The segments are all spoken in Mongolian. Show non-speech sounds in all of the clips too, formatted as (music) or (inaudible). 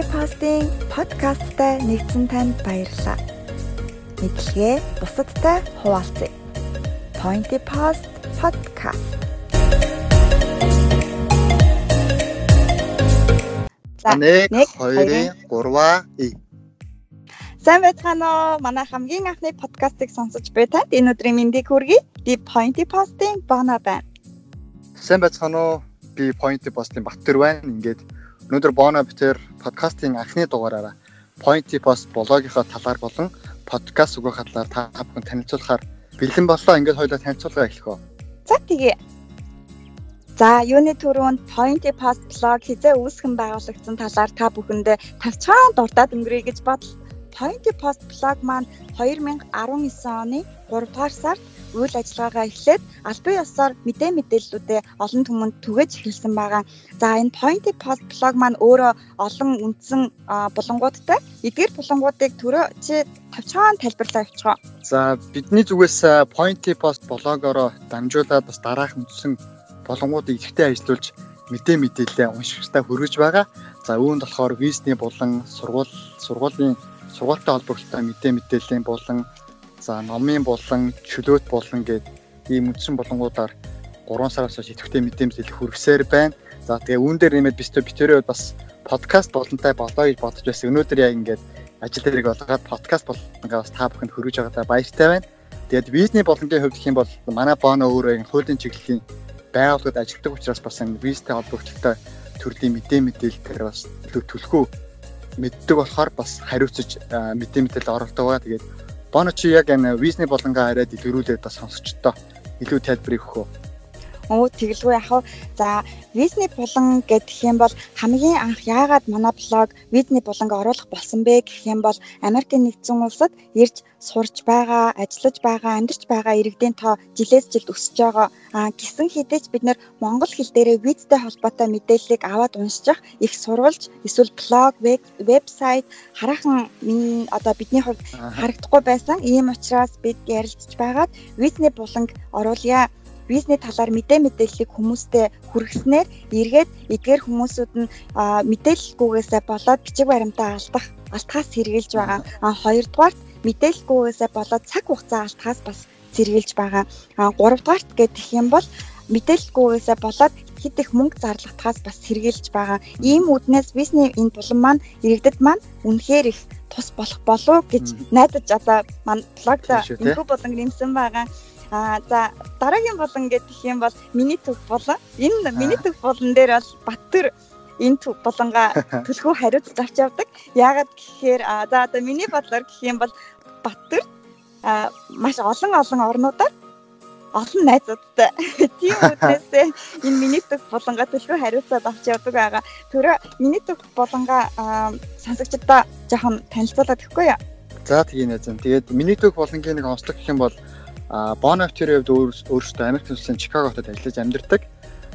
Pointy Post-ийн подкасттай нэгдсэн танд баярлалаа. Мэдлэгээ бусадтай хуваалцъя. Pointy Post podcast. За 1 2 3-аа и. Сайн байцгаана уу? Манай хамгийн анхны подкастыг сонсож буй танд энэ өдрийн мэндийг хүргэе. Би Pointy Post-ийн Бона байна. Сайн байцгаана уу? Би Pointy Post-ийн Баттэр байна. Ингээд өнөөдөр Бона битэр подкастын анхны дугаараараа Pointy Post блогийнхаа талаар болон подкаст өгөх талаар та бүхэн танилцуулахаар бэлэн боллоо. Ингээд хоёулаа танилцуулгаа эхлэх үү. За тэгээ. За, юуны түрүүнд Pointy Post blog хизээ үүсгэн байгуулагдсан талаар та бүхэндээ тавчаан дурдаад өнгөрөе гэж бодлоо. Pointy Post blog маань 2019 оны 3 дугаар сард үйл ажиллагаагаа эхлээд албан ёсоор мэдээ мэдээллүүдээ олон түмэнд түгэж эхэлсэн байгаа. За энэ Pointy Post blog маань өөрөө олон үндсэн булангуудтай. Эдгээр булангуудыг төрөө чи тавчаан тайлбарлаа явуулчихаа. За бидний зүгээс Pointy Post блогороо дамжуулаад бас дараах үндсэн булангуудыг ихтэй ажиллуулж мэдээ мэдээлэлээ уншигчтай хүргэж байгаа. За үүнд болохоор визний болон сургууль сургуулийн сургуультай холбогдолтой мэдээ мэдээллийн болон за номын болон чөлөөт болон гээд ийм үндсэн болонгуудаар 3 сараас хойш идэвхтэй мэдээ мэдээлэл хүргэсээр байна. За тэгээ үүн дээр нэмээд бистөө битэрээ бас подкаст болонтой болоо гэж бодож байсан. Өнөөдөр яг ингээд ажил дээрийг олгоод подкаст болонгаа бас та бүхэнд хүргэж байгаадаа баяртай байна. Тэгээд визний болонгийн хувьд юм бол манай боно өөрөө хуулийн чиглэлийн байгууллагад ажилладаг учраас бас визтэй холбогдолтой төрлийн мэдээ мэдээлэл дээр бас төлөхөө мэддэг болохоор бас хариуцж мэдээ мэдээлэл оруулдаг байгаа. Тэгээд Боно чи яг энэ визний болонгаа хараад илрүүлээд бас сонсочтой илүү тайлбарыг өгөх Оо тэгэлгүй яхав. За визний булан гэх юм бол хамгийн анх яагаад манай блог визний буланг оруулах болсон бэ гэх юм бол Америкийн нэгдсэн улсад ирж сурч байгаа, ажиллаж байгаа, амьдарч байгаа иргэдийн тоо жилээс жилд өсөж байгаа. А гисэн хэдэж бид нэр монгол хэл дээрээ визтэй холбоотой мэдээллийг аваад уншчих их сурвалж эсвэл блог, вебсайт хараахан миний одоо бидний хувьд харагдахгүй байсан. Ийм учраас бид ярилцж байгаад визний буланг оруулъя визний талаар мэдээ мэдээллийг хүмүүстээ хүргэснээр эргээд эдгээр хүмүүсүүд нь мэдээлэлгүйгээсээ болоод бичиг баримтаа алдах алтхаас сэргийлж байгаа. А хоёрдугаарт мэдээлэлгүйгээсээ болоод цаг хугацаа алтхаас бас сэргийлж байгаа. А гуравдугаарт гэх юм бол мэдээлэлгүйгээсээ болоод хэд их мөнгө зарлагдахаас бас сэргийлж байгаа. Ийм үднээс визний энэ булан маань иргэдэд маань үнэхээр их тус болох болов гэж найдаж одоо маань блогт энэхүү болон нэмсэн байгаа. Аа за дараагийн болон гэх юм бол миний төв болон энэ миний төв болон дээр бол Баттэр энэ төв болонгаа (laughs) төлхөө хариуцж авч явдаг. Яагаад гэхээр за одоо миний бодлоор гэх юм бол Баттэр а маш олон олон орнуудаар олон найзуудтай. (laughs) Тийм үднээсээ энэ миний төв болонгаа төлхөө хариуцаад авч явдаг байгаа. Төрөө миний төв болонгаа сонсогчдоо жоохон танилцуулаад өгөхгүй юу? За тийм нэ зэн. Тэгээд миний төв болонгийн нэг онцлог гэх юм бол А Bonaventure-ийн хувьд өөрөөсөө Америк улсын Чикаго хотод ажиллаж амьдардаг.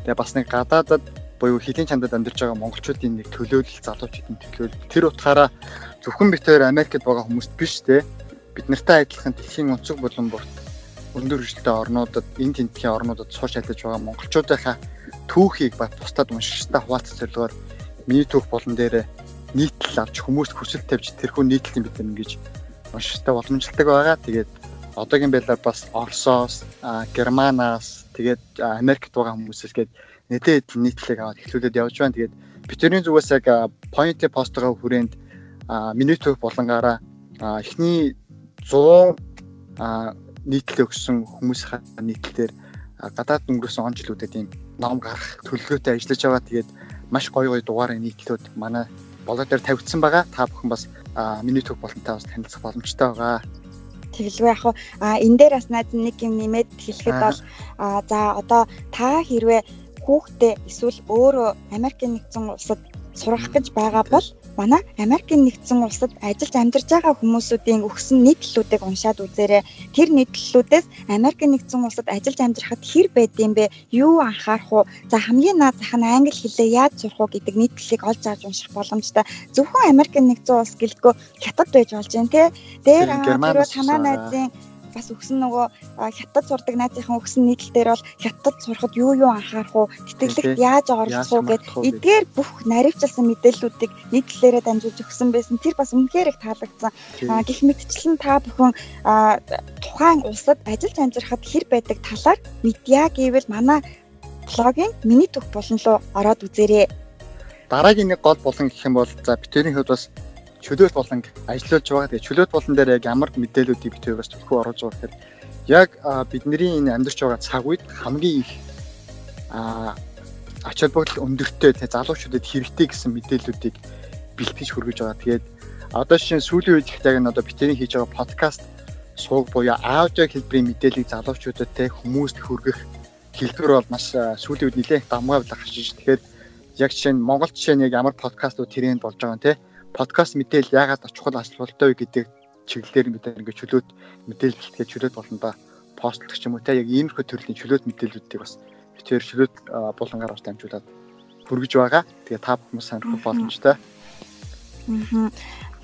Тэгээ бас нэг гадаадад буюу хэлийн чандад амьдарч байгаа монголчуудын нэг төлөөлөл залуучуудын төлөөлөл. Тэр утгаараа зөвхөн битээр Америкт байгаа хүмүүст биш те бид нартай адилхан дэлхийн өнцөг болон бүрт өндөр хөгжилтэй орнуудад энэ тентхийн орнуудад сууж ажиллаж байгаа монголчуудынхаа түүхийг ба бусдад уншигчтай хуваалцах зорилгоор миний түүх болон дээр нийтлэл авч хүмүүст хүсэл тавьж тэрхүү нийтлэлийг бид ингэж уншигчтай боломжтой байгаа. Тэгээд одоогийн байдлаар бас Оросоос, Германаас тэгээд Америкт байгаа хүмүүсээс гээд нэдэд нийтлэг аваад эхлүүлээд явж байна. Тэгээд бидний зүгээс яг Pointy Post-га хүрээнд миний төв болонгаараа эхний 100 нийтлэл өгсөн хүмүүсийн нийтлэлээр гадаад өнгөрсөн он жилүүдэд ийм ном гарах төлөвлөгөөтэй ажиллаж байгаа. Тэгээд маш гоё гоё дугаарыг нийтлүүд манай блог дээр тавигдсан байгаа. Та бүхэн бас миний төв болонтой бас танилцах боломжтой байгаа тэгэлгүй яг а энэ дээр бас найз нэг юм нэмээд хэлэхэд бол за одоо та хэрвээ хүүхдээ эсвэл өөрөө Америкийн нэгдсэн улсад сурах гэж байгаа бол манай Америкийн нэгдсэн улсад ажиллаж амьдарч байгаа хүмүүсүүдийн өгсөн нийтлэлүүдийг уншаад үзээрэй. Тэр нийтлэлүүдээс Америкийн нэгдсэн улсад ажиллаж амьдрахад хэр байдсан бэ? Юу анхаарах уу? За хамгийн наад зах нь англи хэлээ яаж сурах уу гэдэг нийтлэлийг олж авч унших боломжтой. Зөвхөн Америкийн нэгдсэн улс гэлтгөө хятад байж болж байна те. Дээр аа танаа найзын бас өгсөн нөгөө хятад сурдаг найзынхан өгсөн нийтлэлээр бол хятад сурахад юу юу анхаарах уу, тэтгэлэгт яаж орлох уу гэд эдгээр бүх наривчилсан мэдээллүүдийг нийтлэлээрээ дамжуулж өгсөн байсан. Тэр бас үнэхээр их таалагдсан. Гэх мэтчлэн та бүхэн тухайн улсад ажиллаж амжирахад хэр байдаг талаар мэдъя гэвэл манай блогийн миний төх болон руу ороод үзээрэй. Дараагийн нэг гол болон гэх юм бол за битэрийн хувьд бас чөлөөт болон ажиллаж байгаа. Тэгээ чөлөөт болон дээр яг ямар мэдээллүүдийг бит хоёр бас төлхөө оруулж байгаа гэхээр яг бидний энэ амьдарч байгаа цаг үед хамгийн их ач холбогдол өндөртэй тэ залуучуудад хэрэгтэй гэсэн мэдээллүүдийг бэлтгэж хүргэж байгаа. Тэгээд одоо шинэ сүүлийн үед их яг энэ одоо битэрийн хийж байгаа подкаст сууг буюу аудио хэлбэрийн мэдээллийг залуучуудад тэ хүмүүст хүргэх хэлбэр бол маш сүүлийн үед нэлээд дамгаавлах хашиж. Тэгэхээр яг жишээ нь Монгол жишээ нь яг ямар подкастууд тренд болж байгаа юм те подкаст мэдээлэл яагаад чухал аслуултай вэ гэдэг чиглэлээр мэдээ ингээд чөлөөт мэдээлэл бэлтгээ чөлөөт болондоо постлох юм уу те яг иймэрхүү төрлийн чөлөөт мэдээллүүдийг бас битээр чөлөөт булангаар дамжуулаад хүргэж байгаа. Тэгээ та бүхэн сонирхох боломжтой. Аа.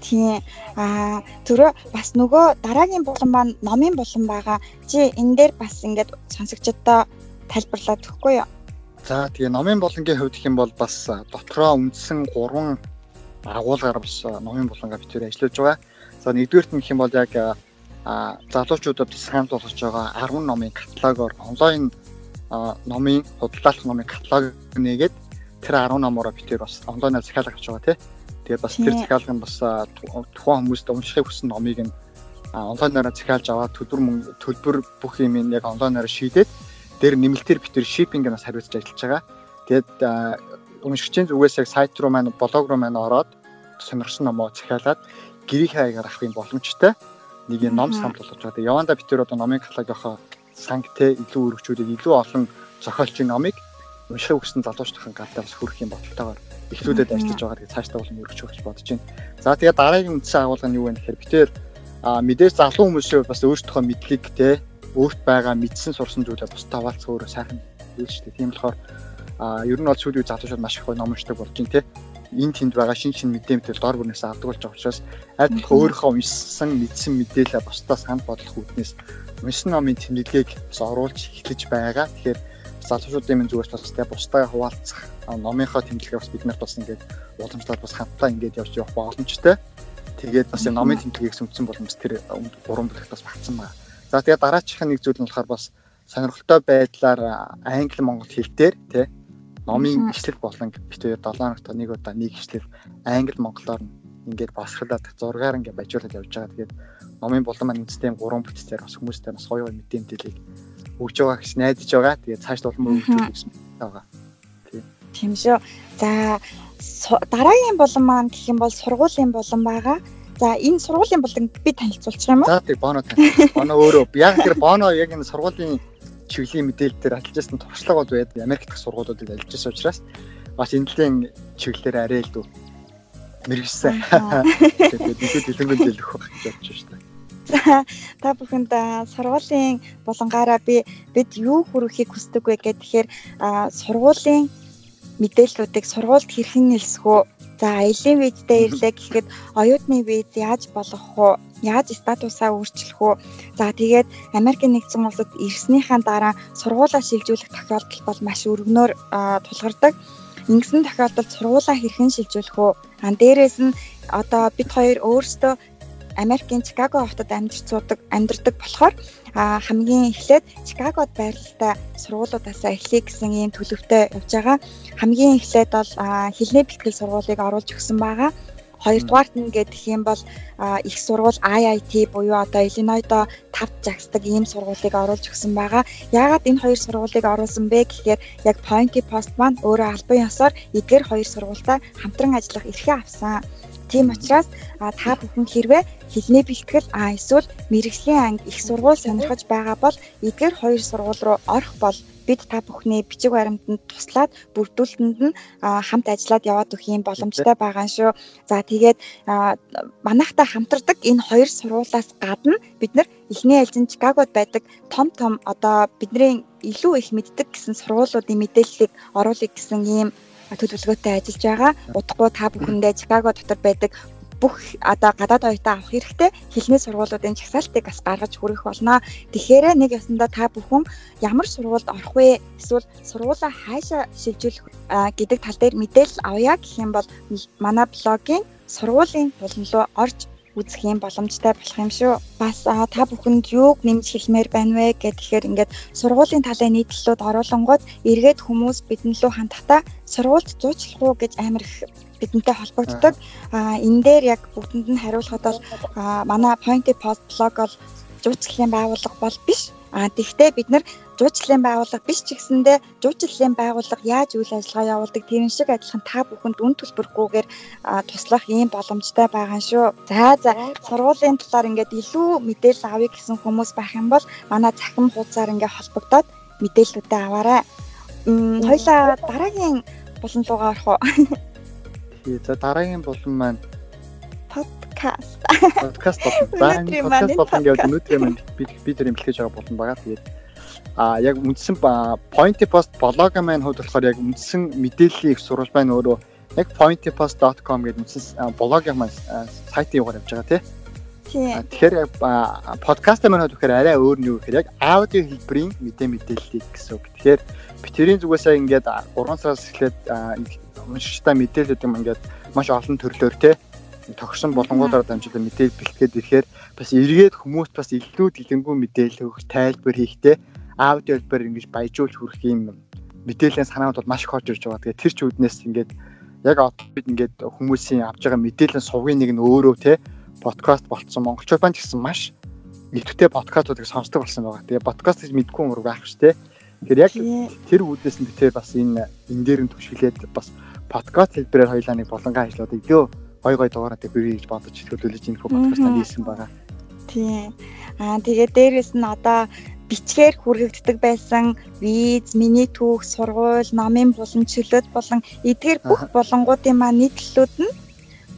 Тийм. Аа түрүү бас нөгөө дараагийн булан маань номын булан байгаа. Чи энэ дээр бас ингээд сонсогчдоо тайлбарлаад өгөхгүй юу? За тэгээ номын болонгийн хувьд юм бол бас дотроо үндсэн 3 агуулгаар бас номын болонгаа битүүр ажиллаж байгаа. За нэгдүгээрт нь юм бол яг залуучуудад санал болгож байгаа 10 номын каталогоор онлайн номын худалдаалах номын каталог нэгээд тэр 10 номороо битүүр бас онлайнаар захиалга авч байгаа тий. Тэгээд бас тэр захиалга нь бас тухайн хүмүүст уншихыг хүссэн номыг нь онлайнаар захиалж аваад төлбөр төлбөр бүх юм яг онлайнаар шийдээд дээр нэмэлтээр битэр шиппингээс хариуцж ажиллаж байгаа. Тэгээд уншигчийн зүгээс яг сайт руу маань блог руу маань ороод сонирхсан номоо захиалаад гэрийнхээ хаягаар авахын боломжтой нэг юм ном санал болгож байгаа. Яванда битэр одоо номын каталогийнхоо санг те илүү өргөжүүлээд илүү олон зохиолчийн номыг унших хүссэн залуучдын гадаа бас хүрэх юм бодолтойгоор эхлүүлээд ажиллаж байгаа. Тэгээд цаашдаа болон өргөжүүлэх гэж бодож байна. За тэгээд дараагийн үндсэн агуулга нь юу вэ гэхээр битэр а мэдээж залуу хүмүүсийн бас өөрсдийнхөө мэдлэг те өөрт байгаа мэдсэн сурсан зүйлээ бусдад хаваалцах өөрөө сайхан зүйл шүү дээ. Тийм болохоор а ер нь бол сүүлийн залуучууд маш их ном уншдаг болж байна те. Энд тэнд байгаа шин шин мэдээ мэтэл дор бүрнээс авдаг болж байгаа учраас аль болох өөрийнхөө уншсан мэдсэн мэдээлэл бусдаа санал бодлох үүднээс уншсан номын тэмдэглэгийг бас оруулж эхлэж байгаа. Тэгэхээр залуучуудын минь зүгээс бас те бусдаа хуваалцах номынхоо тэмдэглэгээ бас бид нарт бас ингээд уламжлаад бас хамтдаа ингээд явж явах боломжтой. Тэгээд бас номын тэмдэглэгийг сүнцсэн боломж тэр гурван бүлэгт бас багтсан байна. За тэгээ дараачих нэг зүйл нь болохоор бас сонирхолтой байдлаар англи монгол хэл дээр тий номын ишлэл болон битээ 7 хоногт нэг удаа нэг ишлэл англи монголоор ингээд басхалаад зургаар ингээд бажуулаад явж байгаа. Тэгээд номын булан маань үндэстэй 3 бүтцээр бас хүмүүстэй бас гоё гоё мэдээлэлийг өгж байгаа гэж найдаж байгаа. Тэгээд цааш улам өгөх гэсэн байгаа. Тийм. Шүү. За дараагийн булан маань гэх юм бол сургуулийн булан байгаа. За энэ сургуулийн болон би танилцуулчих юм уу? За тийм боно тань. Боно өөрөө яг тэр боно яг энэ сургуулийн чиглэлийн мэдээлэл дээр ажиллаж байсан туршлага бол байд Америк дахь сургуулиудад ажиллаж учраас бас энэлийн чиглэлээр арай л дүү мэрэгсэн. Тэгээд ихэд дэлгэн дэлгэх байх гэж бодож байна. Та бүхэнд сургуулийн булангаараа би бид юу хүргэхийг хүсдэг вэ гэхээр сургуулийн мэдээллүүдийг сургуульд хэрхэн нэлсэх үү За аялын визтэй ирлээ гэхэд оюутны виз яаж болгох вэ? Яаж статусаа өөрчлөх вэ? За тэгээд Америкийн нэгдсэн улсад ирснийхаа дараа сургуулаа шилжүүлэх тохиолдол бол маш өргөнөөр тулгардаг. Ингэсэн тохиолдолд сургуулаа хэрхэн шилжүүлэх вэ? Ан дээрээс нь одоо бид хоёр өөрсдөө Америкийн Чикаго хотод амьдарч суудаг амьдардаг болохоор хамгийн эхлээд Чикагод байрлалтай сургуулиудаас эхлэе гэсэн ийм төлөвтэй явж байгаа. Хамгийн эхлээд бол хэлний бэлтгэл сургуулийг оруулж өгсөн байгаа. Хоёрдугаарт нь гэх юм бол их сургууль IIT буюу одоо Иллинойдо тавд жагсдаг ийм сургуулийг оруулж өгсөн байгаа. Яагаад энэ хоёр сургуулийг оруулсан бэ гэхээр яг Pointy Post маань өөрөө албан ёсоор эдгээр хоёр сургуультай хамтран ажиллах эрхээ авсан. Тийм учраас та бүхэн хэрвээ хэлний бэлтгэл а эсвэл мэрэгжлийн анги их сургууль сонирхож байгаа бол эдгээр хоёр сургууль руу орох бол бид та бүхний бичиг баримтанд туслаад бүрдүүлэлтэнд нь хамт ажиллаад яваад өгөх юм боломжтой байгаа шүү. За тэгээд манайхтай хамтардаг энэ хоёр сургуулиас гадна бид нар эхний ээлжин Чикагод байдаг том том одоо бидний илүү их мэддэг гэсэн сургуулиудын мэдээллийг оруулах гэсэн ийм төлөвлөгөөтэй ажиллаж байгаа. Удахгүй та бүхэндээ Чикаго дотор байдаг бүх одоо гадаад оюутан авах хэрэгтэй хэлний сургуулиудын жагсаалтыг бас гаргаж хүргэх болно. Тэгэхээр нэг ясандаа та бүхэн ямар сургуульд орох вэ? Эсвэл сургуулаа хаашаа шилжүүлэх гэдэг тал дээр мэдээлэл авъя гэх юм бол манай блогийн сургуулийн булан руу орж үзэх юм боломжтой болох юм шүү. Бас та бүхэнд юуг нэмж хэлмээр байна вэ гэхээр ингээд сургуулийн талын нийтлэлүүд оруулангууд эргээд хүмүүс бидэн лөө хандахдаа сургуульд зуучлах уу гэж амар их бидэнтэй холбогддог. А энэ дээр яг бүгдэнд нь хариулахад бол манай Pointy Post blog бол жуучлалын байгууллага бол биш. А тэгвэл бид нар жуучлалын байгууллага биш ч гэсэндээ жуучлалын байгууллага яаж үйл ажиллагаа явуулдаг тэрэн шиг адилхан та бүхэнд үн төлбөргүйгээр туслах ийм боломжтой байгаа шүү. За за сургуулийн талаар ингээд илүү мэдээлэл авъя гэсэн хүмүүс байх юм бол манай цахим хуудасаар ингээд холбогдоод мэдээллүүдээ аваарай. Хоёлаа дараагийн булан руугаа орох уу? (laughs) Тий, за дараагийн булан маань подкаст. Подкаст болон подкаст болон гэдэг өнөөдөр маань бид бид нар имлэж байгаа болон байгаа. Тэгээд а яг үндсэн Pointy Post блогийн маань хувьд болохоор яг үндсэн мэдээллийг сурвалж байна өөрөө яг pointypost.com гэдэг үндсэн блогийн маань сайтын югаар явж байгаа тий. Тэгэхээр подкаст маань хувьд тэгэхээр арай өөр нь юу гэхээр яг аудио хэлбэрийн мэдээ мэдээллийг гэсэн үг. Тэгэхээр битэрийн зүгээсээ ингээд 3 сараас эхлээд уншигчтай мэдээлэлүүд юм ингээд маш олон төрлөөр тий тогсон болонгуудаар дамжуулан мэдээлэл бэлтгээд ирэхээр бас эргээд хүмүүст бас илүү дэлгэнгүй мэдээлэл өгөх тайлбар хийхтэй аудио хэлбэр ингэж баяжуулж хүрэх юм мэдээллийн санаанд бол маш их орж ирж байгаа. Тэгээ тэр ч үднээс ингээд яг одоо бид ингээд хүмүүсийн авж байгаа мэдээллийн сувгийн нэг нь өөрөө те подкаст болцсон монголчууд маань гэсэн маш нэгттэй подкастуудыг сонсдог болсон байгаа. Тэгээ подкаст гэж мэдгүй юм байх ш те. Тэгэхээр яг тэр үүднээс нь битээ бас энэ энэ дээр нь түшиглээд бас подкаст хэлбэрээр хоёлаа нэг болонгаа ажиллаад өдөө гой гой дугаараа бий гэж бодож төлөвлөж энэ подкастаа хийсэн байгаа. Тийм. Аа тэгээд дээрэс нь одоо бичгээр хүргэгддэг байсан виз, миний түүх, сургууль, номын булан чөлөөт болон эдгээр бүх болонгуудын маань нийтлэлүүд нь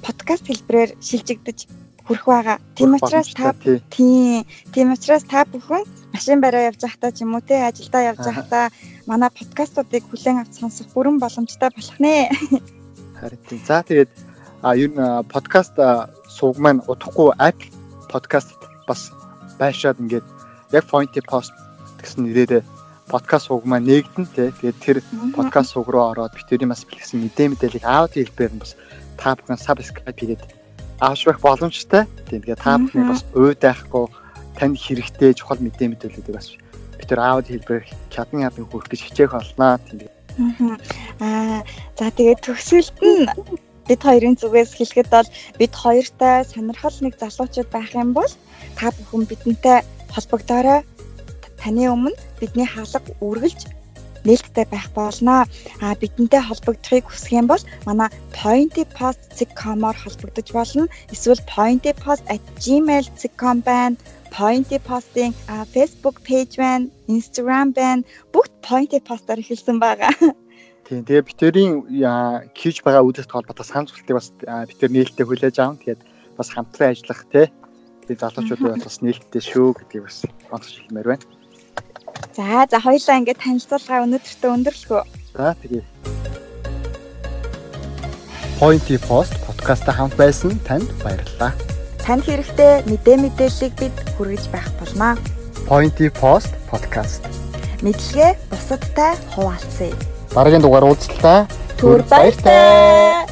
подкаст хэлбэрээр шилжигдэж хүрэх байгаа. Тийм учраас та тийм тийм учраас та бүхэн машин бараа явж байхдаа ч юм уу те ажилдаа явж байхдаа манай подкастуудыг хүлээн авч сонсох бүрэн боломжтой болох нэ. Харин тийм. За тэгээд а ер нь подкаст сувг маань удахгүй Apple подкаст бас байшаад ингээд яг Pointy Post гэсэн нэрээр подкаст сувг маань нээгдэн тий. Тэгээд тэр подкаст сувг руу ороод битэрийн бас бэлгсэн мэдээ мэдээллийг аудио хэлбээр нь бас та бүхэн subscribe хийгээд авч байх боломжтой. Тийм тэгээд та бүхний бас уйд байхгүй тань хэрэгтэй чухал мэдээ мэдээллүүдийг бас бид тэр аудио хэлбэрээр чадан ядан хүргэх гэж хичээх болноо. Тийм. Аа за тэгээд төгсгөлд нь бид хоёрын зүгээс хэлэхэд бол бид хоёртай сонирхол нэг залуучууд байх юм бол та бүхэн бидэнтэй холбогдоорой. Таны өмнө бидний хаалга үргэлж нээлттэй байх болно. А бидэнтэй холбогдохыг хүсэх юм бол манай pointypost.com-оор холбогдож болно. Эсвэл pointypost@gmail.com байна. Pointy Post-ийн Facebook page байна, Instagram байна. Бүгд Pointy Post-аар эхэлсэн байгаа. (laughs) Тийм. Тэгээ битэрийн хийж байгаа үйлдэлт холбоотой санал зөвлөлтийг бас битэр нээлттэй хүлээж аван. Тэгээд бас хамтран ажиллах тий би залуучуудад бас нээлттэй шүү гэдгийг бас онцгой хэлмээр байна. За за хоёлаа ингээд танилцуулгаа өнөөдөртөө өндөрлөхөө. За тэгье. Pointy Post подкастаа хамт байсан танд баярлалаа. Танд хэрэгтэй мэдээ мэдээллийг бид хүргэж байх болноо. Pointy Post podcast. Мэдлэгээ бусадтай хуваалцъя. Дараагийн дугаар уулзлаа. Түр баяртай.